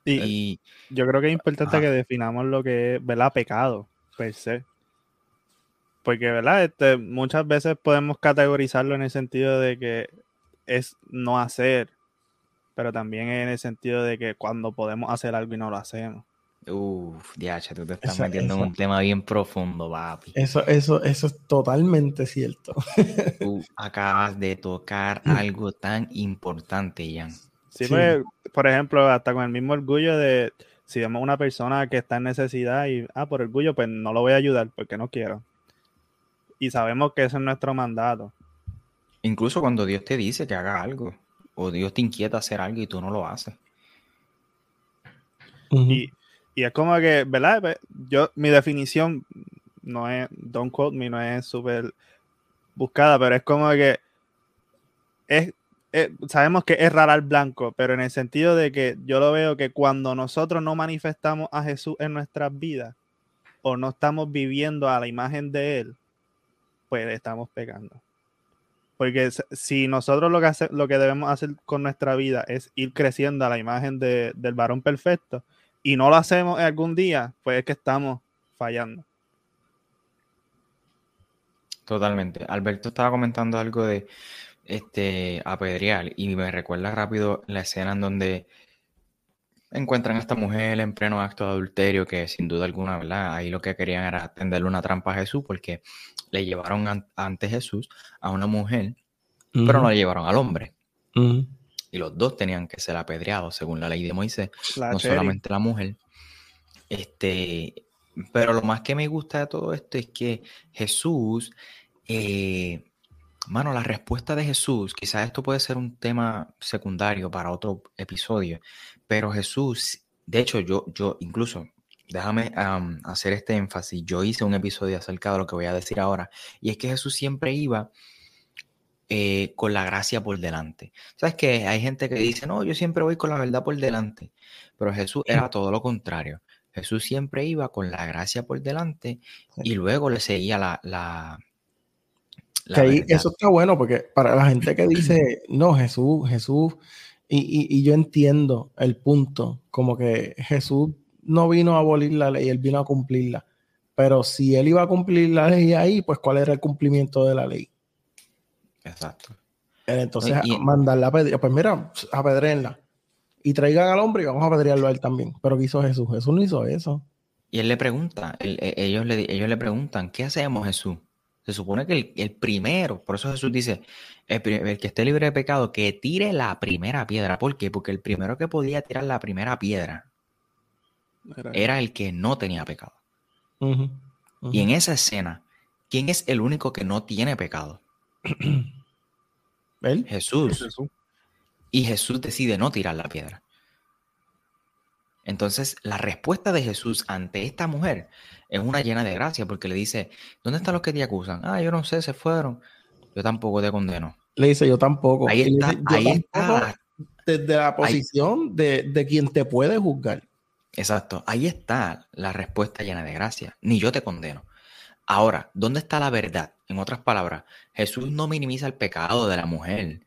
Y, yo creo que es importante que definamos lo que es, ¿verdad? Pecado, per se. Porque, ¿verdad? Este, muchas veces podemos categorizarlo en el sentido de que es no hacer, pero también en el sentido de que cuando podemos hacer algo y no lo hacemos. Uf, diacha, tú te estás metiendo en un tema bien profundo, papi. Eso, eso, eso es totalmente cierto. Tú acabas de tocar algo tan importante, Jan. Sí, Pues, por ejemplo, hasta con el mismo orgullo de si vemos una persona que está en necesidad y, ah, por orgullo, pues no lo voy a ayudar porque no quiero. Y sabemos que ese es nuestro mandato. Incluso cuando Dios te dice que haga algo, o Dios te inquieta hacer algo y tú no lo haces. y, y, es como que, ¿verdad? Pues, yo, mi definición no es, don't quote me, no es súper buscada, pero es como que es eh, sabemos que es raro al blanco, pero en el sentido de que yo lo veo que cuando nosotros no manifestamos a Jesús en nuestras vidas o no estamos viviendo a la imagen de Él, pues estamos pecando. Porque si nosotros lo que, lo que debemos hacer con nuestra vida es ir creciendo a la imagen del varón perfecto y no lo hacemos algún día, pues es que estamos fallando. Totalmente. Alberto estaba comentando algo de este apedrear y me recuerda rápido la escena en donde encuentran a esta mujer en pleno acto de adulterio que sin duda alguna, ¿verdad? Ahí lo que querían era tenderle una trampa a Jesús porque le llevaron ante Jesús a una mujer, pero no le llevaron al hombre. Y los dos tenían que ser apedreados según la ley de Moisés, no solamente la mujer. Este, pero lo más que me gusta de todo esto es que Jesús, eh, mano, la respuesta de Jesús, quizás esto puede ser un tema secundario para otro episodio, pero Jesús, de hecho, yo, yo incluso, déjame hacer este énfasis, yo hice un episodio acerca de lo que voy a decir ahora, y es que Jesús siempre iba eh, con la gracia por delante. ¿Sabes que Hay gente que dice, no, yo siempre voy con la verdad por delante, pero Jesús era todo lo contrario. Jesús siempre iba con la gracia por delante y luego le seguía la... la, eso está bueno porque para la gente que dice, no, Jesús, Jesús, y, yo entiendo el punto, como que Jesús no vino a abolir la ley, él vino a cumplirla. Pero si él iba a cumplir la ley ahí, pues ¿cuál era el cumplimiento de la ley? Exacto. Entonces, mandarla a pedir, pues mira, apedrenla y traigan al hombre y vamos a apedrearlo a él también. Pero ¿qué hizo Jesús? Jesús no hizo eso. Y él le pregunta, e, ellos, le, ellos le preguntan, ¿qué hacemos Jesús? Se supone que el, primero, por eso Jesús dice, el, que esté libre de pecado, que tire la primera piedra. ¿Por qué? Porque el primero que podía tirar la primera piedra era, el que no tenía pecado. Y en esa escena, ¿quién es el único que no tiene pecado? ¿Él? Jesús. Y Jesús decide no tirar la piedra. Entonces, la respuesta de Jesús ante esta mujer es una llena de gracia porque le dice, ¿dónde están los que te acusan? Ah, yo no sé, se fueron. Yo tampoco te condeno. Le dice, yo tampoco. Ahí está, ahí está. Desde la posición de, de quien te puede juzgar. Exacto, ahí está la respuesta llena de gracia. Ni yo te condeno. Ahora, ¿dónde está la verdad? En otras palabras, Jesús no minimiza el pecado de la mujer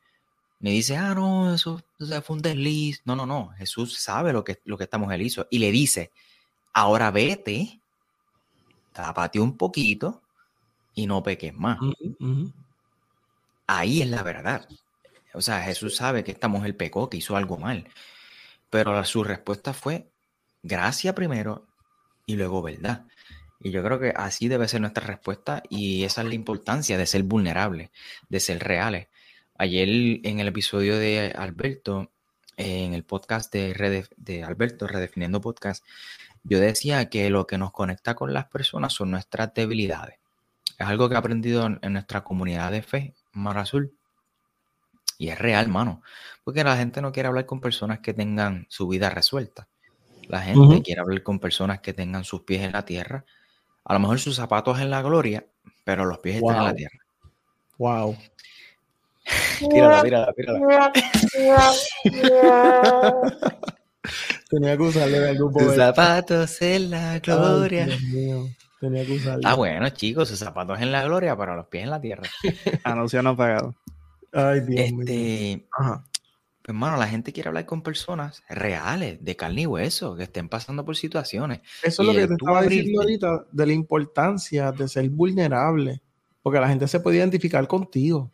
ni dice, ah, no, eso, fue un desliz. No, no, no. Jesús sabe lo que, lo que esta mujer hizo. Y le dice, ahora vete, tapate un poquito y no peques más. Ahí es la verdad. O sea, Jesús sabe que esta mujer pecó, que hizo algo mal. Pero su respuesta fue gracia primero y luego verdad. Y yo creo que así debe ser nuestra respuesta y esa es la importancia de ser vulnerables, de ser reales. Ayer en el episodio de Alberto, en el podcast de, de Alberto, Redefiniendo Podcast, yo decía que lo que nos conecta con las personas son nuestras debilidades. Es algo que he aprendido en, nuestra comunidad de fe, Mar Azul. Y es real, mano. Porque la gente no quiere hablar con personas que tengan su vida resuelta. La gente quiere hablar con personas que tengan sus pies en la tierra. A lo mejor sus zapatos en la gloria, pero los pies están en la tierra. Wow. Tírala, tírala, tírala. Tenía que usarle de algún Tus zapatos en la gloria. Tenía que usarle. Ah, bueno, chicos, sus zapatos en la gloria, pero los pies en la tierra. Anuncio no pagado. Ay, Dios este, Ajá. Pues, hermano, la gente quiere hablar con personas reales, de carne y hueso, que estén pasando por situaciones. Eso es lo que te estaba diciendo ahorita, de la importancia de ser vulnerable, porque la gente se puede identificar contigo.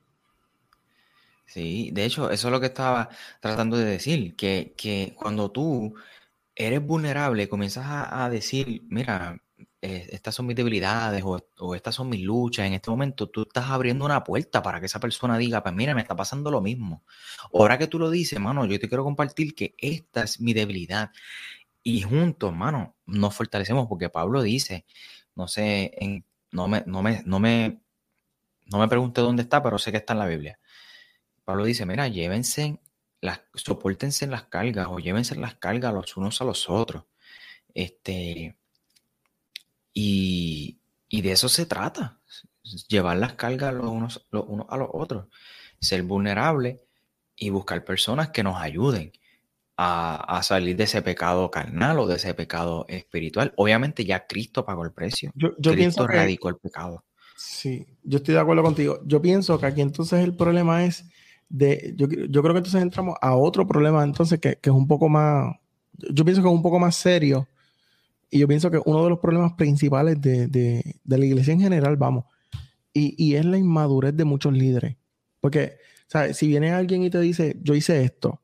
Sí, de hecho, eso es lo que estaba tratando de decir, que, que cuando tú eres vulnerable, comienzas a, decir, mira, eh, estas son mis debilidades o, estas son mis luchas, en este momento tú estás abriendo una puerta para que esa persona diga, pues mira, me está pasando lo mismo. Ahora que tú lo dices, mano, yo te quiero compartir que esta es mi debilidad. Y juntos, mano, nos fortalecemos porque Pablo dice, no sé, en, no me, no me, no me, no me pregunte dónde está, pero sé que está en la Biblia Pablo dice, mira, llévense, las, soportense las cargas o llévense las cargas los unos a los otros. Este, y, de eso se trata, llevar las cargas los unos, los unos a los otros, ser vulnerable y buscar personas que nos ayuden a, salir de ese pecado carnal o de ese pecado espiritual. Obviamente ya Cristo pagó el precio. Yo, Cristo pienso que, radicó el pecado. Sí, yo estoy de acuerdo contigo. Yo pienso que aquí entonces el problema es de, yo, yo creo que entonces entramos a otro problema entonces que, que, es un poco más, yo pienso que es un poco más serio y yo pienso que uno de los problemas principales de, de, de la iglesia en general, vamos, y, y, es la inmadurez de muchos líderes. Porque, ¿sabes? Si viene alguien y te dice, yo hice esto,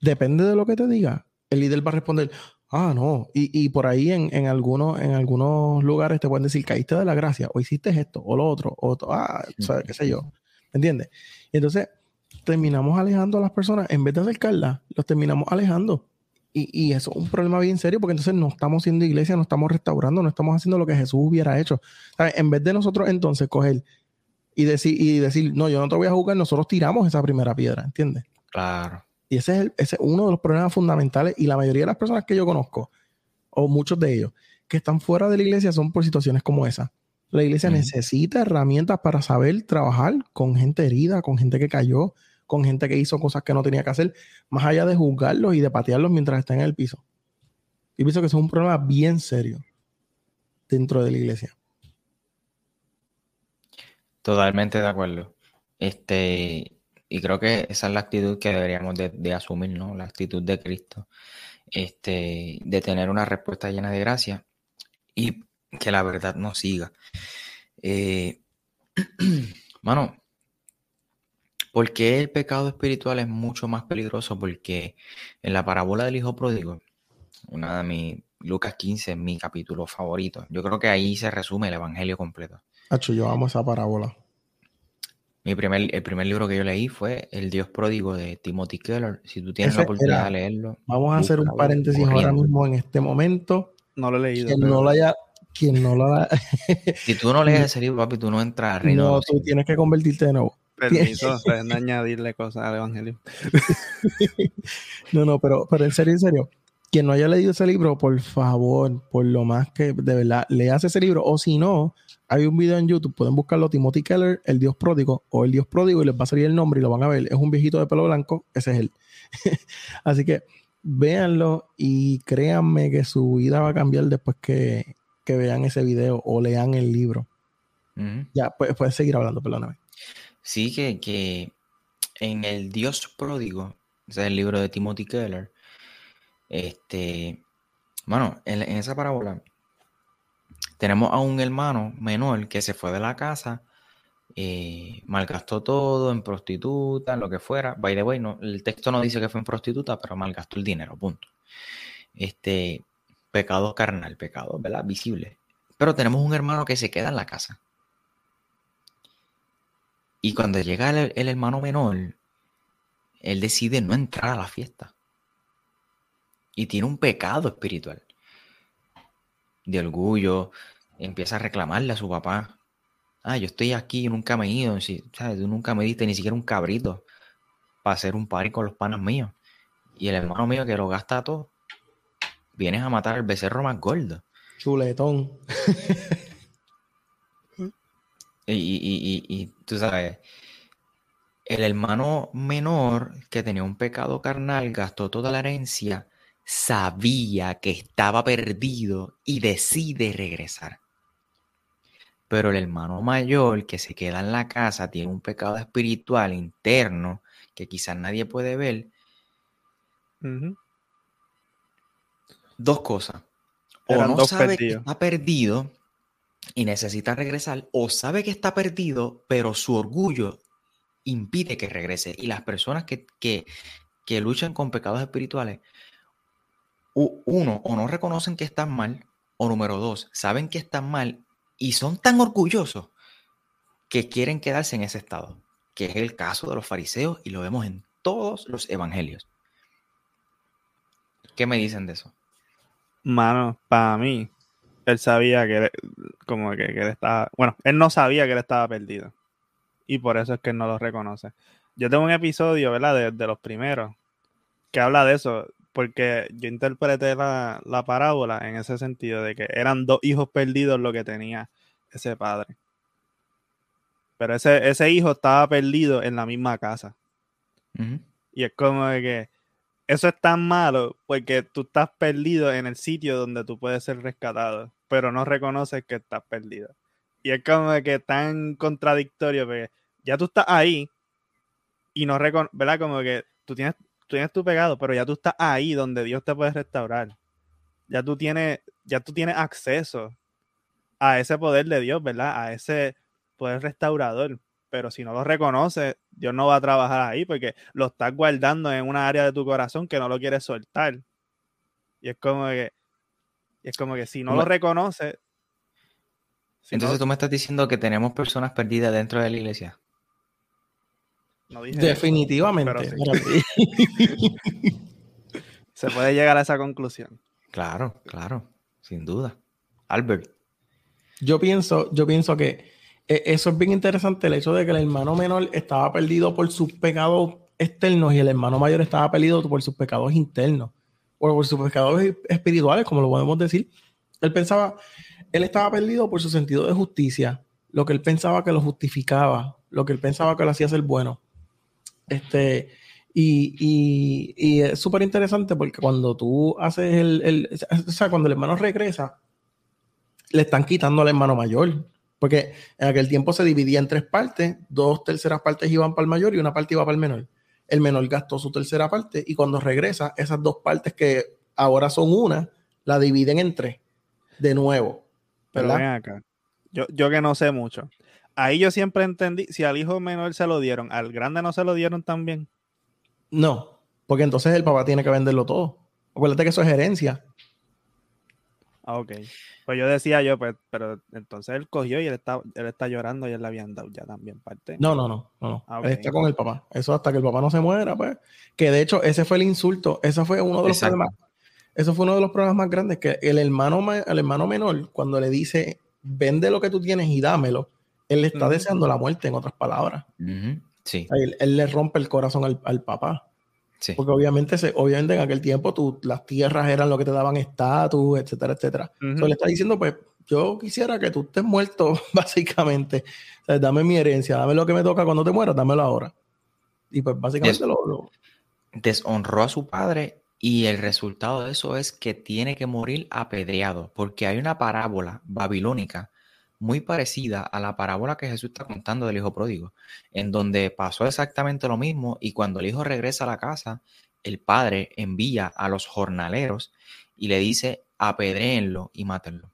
depende de lo que te diga, el líder va a responder, ah, no. Y, y por ahí en, en, algunos, en algunos lugares te pueden decir, caíste de la gracia, o hiciste esto, o lo otro, o, ah, ¿sabes? qué sé yo. ¿Me entiendes? Y entonces terminamos alejando a las personas, en vez de acercarlas, los terminamos alejando. Y, y, eso es un problema bien serio porque entonces no estamos siendo iglesia, no estamos restaurando, no estamos haciendo lo que Jesús hubiera hecho. ¿Sabes? En vez de nosotros entonces coger y decir, y decir, no, yo no te voy a jugar, nosotros tiramos esa primera piedra, ¿entiendes? Claro. Y ese es, ese uno de los problemas fundamentales. Y la mayoría de las personas que yo conozco, o muchos de ellos, que están fuera de la iglesia son por situaciones como esa. La iglesia necesita herramientas para saber trabajar con gente herida, con gente que cayó, con gente que hizo cosas que no tenía que hacer, más allá de juzgarlos y de patearlos mientras están en el piso. Y pienso que es un problema bien serio dentro de la iglesia. Totalmente de acuerdo. Este, y creo que esa es la actitud que deberíamos de, asumir, ¿no? La actitud de Cristo. Este, de tener una respuesta llena de gracia y que la verdad nos siga. Eh, mano, ¿por qué el pecado espiritual es mucho más peligroso? Porque en la parábola del hijo pródigo, una de mis, Lucas 15 es mi capítulo favorito. Yo creo que ahí se resume el evangelio completo. Hacho, yo amo esa parábola. Mi primer, el primer libro que yo leí fue El Dios Pródigo de Timothy Keller. Si tú tienes la oportunidad de leerlo. Vamos a hacer un paréntesis ahora mismo en este momento. No lo he leído. Quien no lo haya. Quien no lo haya... si tú no lees ese libro, papi, tú no entras a reino. No, tú tienes que convertirte de nuevo. Permiso, de añadirle cosas al evangelio. no, no, pero, pero en serio, en serio. Quien no haya leído ese libro, por favor, por lo más que de verdad, leas ese libro. O si no, hay un video en YouTube, pueden buscarlo, Timothy Keller, el Dios pródigo, o el Dios pródigo, y les va a salir el nombre y lo van a ver. Es un viejito de pelo blanco, ese es él. Así que véanlo y créanme que su vida va a cambiar después que, vean ese video o lean el libro. Ya, pues, puedes seguir hablando, perdóname. Sí, que, que en el Dios pródigo, o sea, el libro de Timothy Keller, este, bueno, en esa parábola tenemos a un hermano menor que se fue de la casa, eh, malgastó todo en prostituta, lo que fuera. By the way, no, el texto no dice que fue en prostituta, pero malgastó el dinero, punto. Este, pecado carnal, pecado, ¿verdad? Visible. Pero tenemos un hermano que se queda en la casa. Y cuando llega el, hermano menor, él decide no entrar a la fiesta. Y tiene un pecado espiritual de orgullo, empieza a reclamarle a su papá. Ah, yo estoy aquí, y nunca me he ido, ¿sabes? Tú nunca me diste ni siquiera un cabrito para hacer un party con los panas míos. Y el hermano mío que lo gasta todo, vienes a matar al becerro más gordo. Chuletón. y, y, y, tú sabes, el hermano menor que tenía un pecado carnal gastó toda la herencia sabía que estaba perdido y decide regresar. Pero el hermano mayor que se queda en la casa tiene un pecado espiritual interno que quizás nadie puede ver. Dos cosas. O no sabe que está perdido y necesita regresar, o sabe que está perdido, pero su orgullo impide que regrese. Y las personas que, que, luchan con pecados espirituales uno, o no reconocen que están mal, o número dos, saben que están mal y son tan orgullosos que quieren quedarse en ese estado, que es el caso de los fariseos y lo vemos en todos los evangelios. ¿Qué me dicen de eso? Mano, para mí, él sabía que como que, él estaba, bueno, él no sabía que él estaba perdido. Y por eso es que él no lo reconoce. Yo tengo un episodio, ¿verdad? De, de los primeros, que habla de eso, porque yo interpreté la, parábola en ese sentido, de que eran dos hijos perdidos lo que tenía ese padre. Pero ese, ese hijo estaba perdido en la misma casa. Y es como de que eso es tan malo porque tú estás perdido en el sitio donde tú puedes ser rescatado, pero no reconoces que estás perdido. Y es como que tan contradictorio, porque ya tú estás ahí y no reconoces, ¿verdad? Como que tú tienes, tú tienes tu pecado, pero ya tú estás ahí donde Dios te puede restaurar. Ya tú tienes, ya tú tienes acceso a ese poder de Dios, ¿verdad? A ese poder restaurador. Pero si no lo reconoces, Dios no va a trabajar ahí porque lo estás guardando en una área de tu corazón que no lo quieres soltar. Y es como que, es como que si no lo reconoces. Entonces tú me estás diciendo que tenemos personas perdidas dentro de la iglesia. Definitivamente. Se puede llegar a esa conclusión. Claro, claro, sin duda. Albert. Yo pienso, yo pienso que e, eso es bien interesante, el hecho de que el hermano menor estaba perdido por sus pecados externos y el hermano mayor estaba perdido por sus pecados internos, o por sus pecados espirituales, como lo podemos decir. Él pensaba, él estaba perdido por su sentido de justicia, lo que él pensaba que lo justificaba, lo que él pensaba que lo hacía ser bueno. Este, y, y, es súper interesante porque cuando tú haces el, el, o sea, cuando el hermano regresa, le están quitando al hermano mayor. Porque en aquel tiempo se dividía en tres partes, dos terceras partes iban para el mayor y una parte iba para el menor. El menor gastó su tercera parte y cuando regresa, esas dos partes que ahora son una, la dividen en tres, de nuevo. Pero ven acá, yo, yo que no sé mucho. Ahí yo siempre entendí, si al hijo menor se lo dieron, al grande no se lo dieron también. No, porque entonces el papá tiene que venderlo todo. Acuérdate que eso es herencia. Ah, ok. Pues yo decía yo, pues, pero entonces él cogió y él está, él está llorando y él le habían dado ya también parte. No, no, no, no. Ah, él está con el papá. Eso hasta que el papá no se muera, pues. Que de hecho, ese fue el insulto. Ese fue uno de los problemas. Eso fue uno de los problemas más grandes. Que el hermano, el hermano menor, cuando le dice, vende lo que tú tienes y dámelo, él le está deseando la muerte, en otras palabras. Sí. Él, le rompe el corazón al, al papá. Porque obviamente, se, obviamente en aquel tiempo tú, las tierras eran lo que te daban estatus, etcétera, etcétera. Entonces le está diciendo, pues yo quisiera que tú estés muerto, básicamente. dame mi herencia, dame lo que me toca cuando te mueras, dámelo ahora. Y pues básicamente lo, Deshonró a su padre y el resultado de eso es que tiene que morir apedreado, porque hay una parábola babilónica muy parecida a la parábola que Jesús está contando del hijo pródigo, en donde pasó exactamente lo mismo y cuando el hijo regresa a la casa, el padre envía a los jornaleros y le dice, apedréenlo y mátenlo.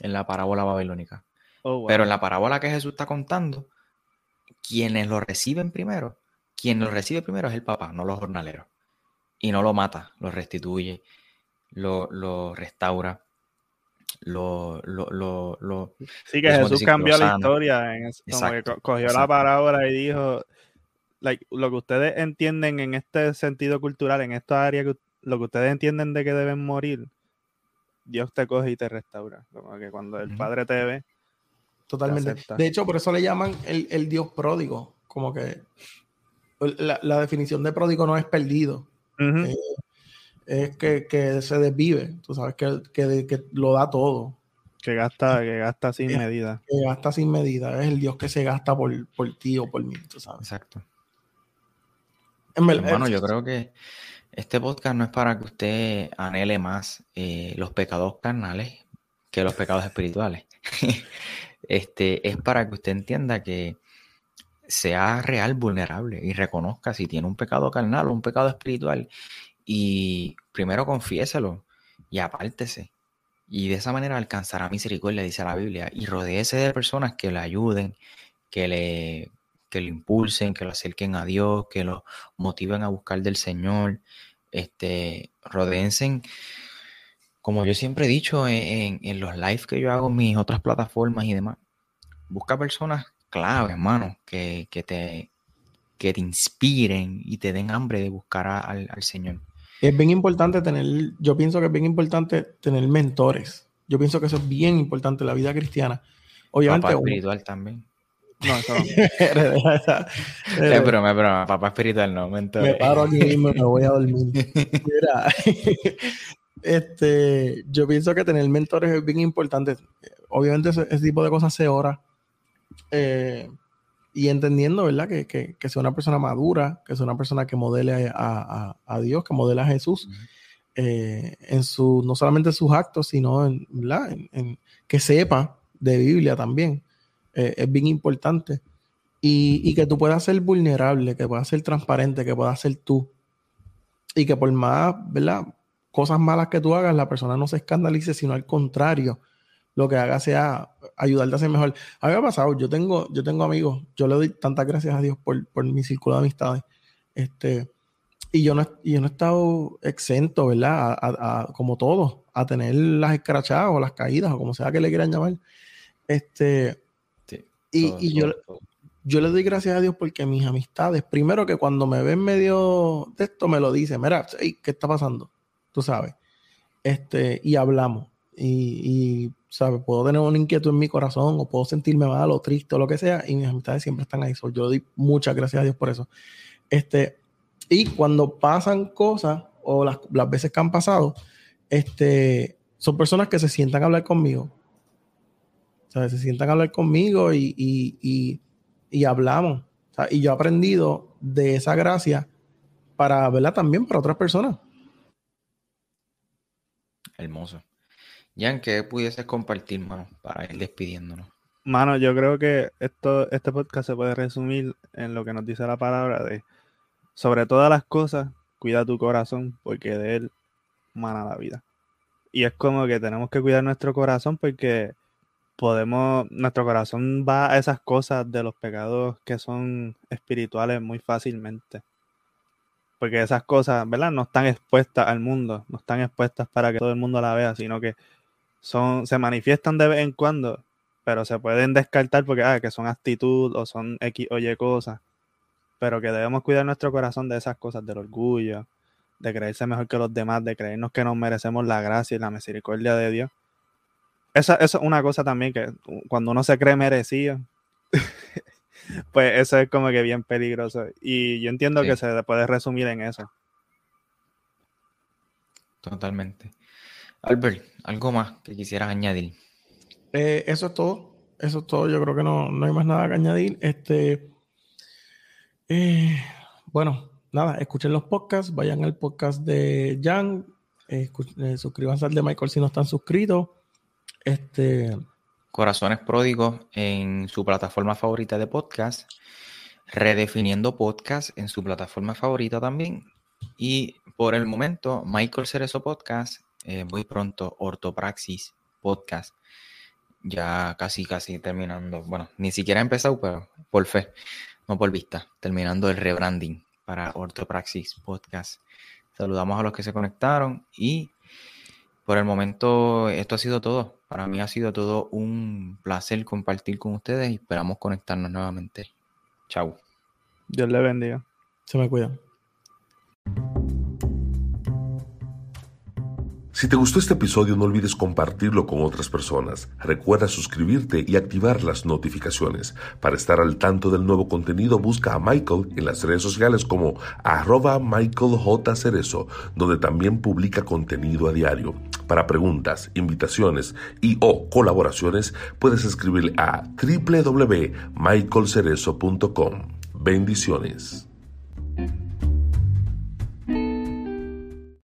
En la parábola babilónica. Oh, Pero en la parábola que Jesús está contando, quienes lo reciben primero, quien lo recibe primero es el papá, no los jornaleros. Y no lo mata, lo restituye, lo, lo restaura lo, lo, lo, Sí, que Jesús cambió la historia. En como que cogió la parábola y dijo, lo que ustedes entienden en este sentido cultural, en esta área, lo que ustedes entienden de que deben morir, Dios te coge y te restaura. Como que cuando el Padre te ve. Totalmente. de hecho, por eso le llaman el, Dios pródigo. Como que la, definición de pródigo no es perdido es que, se desvive, tú sabes, que, que, lo da todo. Que gasta, que gasta sin medida. Que gasta sin medida, es el Dios que se gasta por, por ti o por mí, tú sabes. Exacto. Hermano, yo creo que este podcast no es para que usted anhele más eh, los pecados carnales que los pecados espirituales. este es para que usted entienda que sea real, vulnerable y reconozca si tiene un pecado carnal o un pecado espiritual y primero confiéselo y apártese. Y de esa manera alcanzará misericordia, dice la Biblia. Y rodeese de personas que le ayuden, que le, que le impulsen, que lo acerquen a Dios, que lo motiven a buscar del Señor. Este, rodeense, como yo siempre he dicho en, en los lives que yo hago en mis otras plataformas y demás. Busca personas clave, hermano, que, que, te, que te inspiren y te den hambre de buscar al, al Señor. Es bien importante tener, yo pienso que es bien importante tener mentores. Yo pienso que eso es bien importante en la vida cristiana. Obviamente. Papá espiritual también. No, eso no. es broma, es broma. Papá espiritual no, mentor. Me paro aquí mismo y me voy a dormir. Mira, este, yo pienso que tener mentores es bien importante. Obviamente ese, tipo de cosas se ora. Eh, y entendiendo, ¿verdad? Que, que, que, sea una persona madura, que sea una persona que modele a, a, Dios, que modele a Jesús, eh, en su, no solamente en sus actos, sino en, ¿verdad? En, que sepa de Biblia también. Eh, es bien importante. Y, y, que tú puedas ser vulnerable, que puedas ser transparente, que puedas ser tú. Y que por más, ¿verdad? Cosas malas que tú hagas, la persona no se escandalice, sino al contrario, lo que haga sea ayudarte a ser mejor. A mí me ha pasado, yo tengo, yo tengo amigos, yo le doy tantas gracias a Dios por, por mi círculo de amistades. Este, y yo no, yo no he estado exento, ¿verdad? A, como todos, a tener las escrachadas o las caídas o como sea que le quieran llamar. Este, y, y yo, yo le doy gracias a Dios porque mis amistades, primero que cuando me ven medio de esto, me lo dicen, mira, ¿qué está pasando? Tú sabes. Este, y hablamos. Y, y Puedo tener una inquietud en mi corazón o puedo sentirme mal o triste o lo que sea y mis amistades siempre están ahí. yo doy muchas gracias a Dios por eso. Este, y cuando pasan cosas o las, las veces que han pasado, este, son personas que se sientan a hablar conmigo. ¿sabes? Se sientan a hablar conmigo y, y, y, hablamos. Y yo he aprendido de esa gracia para, verla También para otras personas. Hermoso. Jan, ¿qué pudieses compartir, mano, para ir despidiéndonos? Mano, yo creo que esto, este podcast se puede resumir en lo que nos dice la palabra de sobre todas las cosas, cuida tu corazón, porque de él mana la vida. Y es como que tenemos que cuidar nuestro corazón porque podemos, nuestro corazón va a esas cosas de los pecados que son espirituales muy fácilmente. Porque esas cosas, ¿verdad? No están expuestas al mundo, no están expuestas para que todo el mundo la vea, sino que son, se manifiestan de vez en cuando, pero se pueden descartar porque ah, que son actitud o son X o Y cosas. Pero que debemos cuidar nuestro corazón de esas cosas, del orgullo, de creerse mejor que los demás, de creernos que nos merecemos la gracia y la misericordia de Dios. Esa, eso es una cosa también que cuando uno se cree merecido, pues eso es como que bien peligroso. Y yo entiendo que se puede resumir en eso. Totalmente. Albert, ¿algo más que quisieras añadir? Eh, eso es todo. Eso es todo. Yo creo que no, hay más nada que añadir. Este, eh, bueno, nada, escuchen los podcasts, vayan al podcast de Jan, eh, suscríbanse al de Michael si no están suscritos. Este, Corazones Pródigos en su plataforma favorita de podcast, redefiniendo podcast en su plataforma favorita también. Y por el momento, Michael Cerezo Podcast eh, muy pronto Ortopraxis Podcast. Ya casi, casi terminando. Bueno, ni siquiera he empezado, pero por fe, no por vista. Terminando el rebranding para Ortopraxis Podcast. Saludamos a los que se conectaron y por el momento esto ha sido todo. Para mí ha sido todo un placer compartir con ustedes y esperamos conectarnos nuevamente. Chau. Dios le bendiga. Se me cuidan. Si te gustó este episodio no olvides compartirlo con otras personas. Recuerda suscribirte y activar las notificaciones. Para estar al tanto del nuevo contenido busca a Michael en las redes sociales como arroba Michael J. Cerezo, donde también publica contenido a diario. Para preguntas, invitaciones y o colaboraciones puedes escribir a www.michaelcerezo.com. Bendiciones.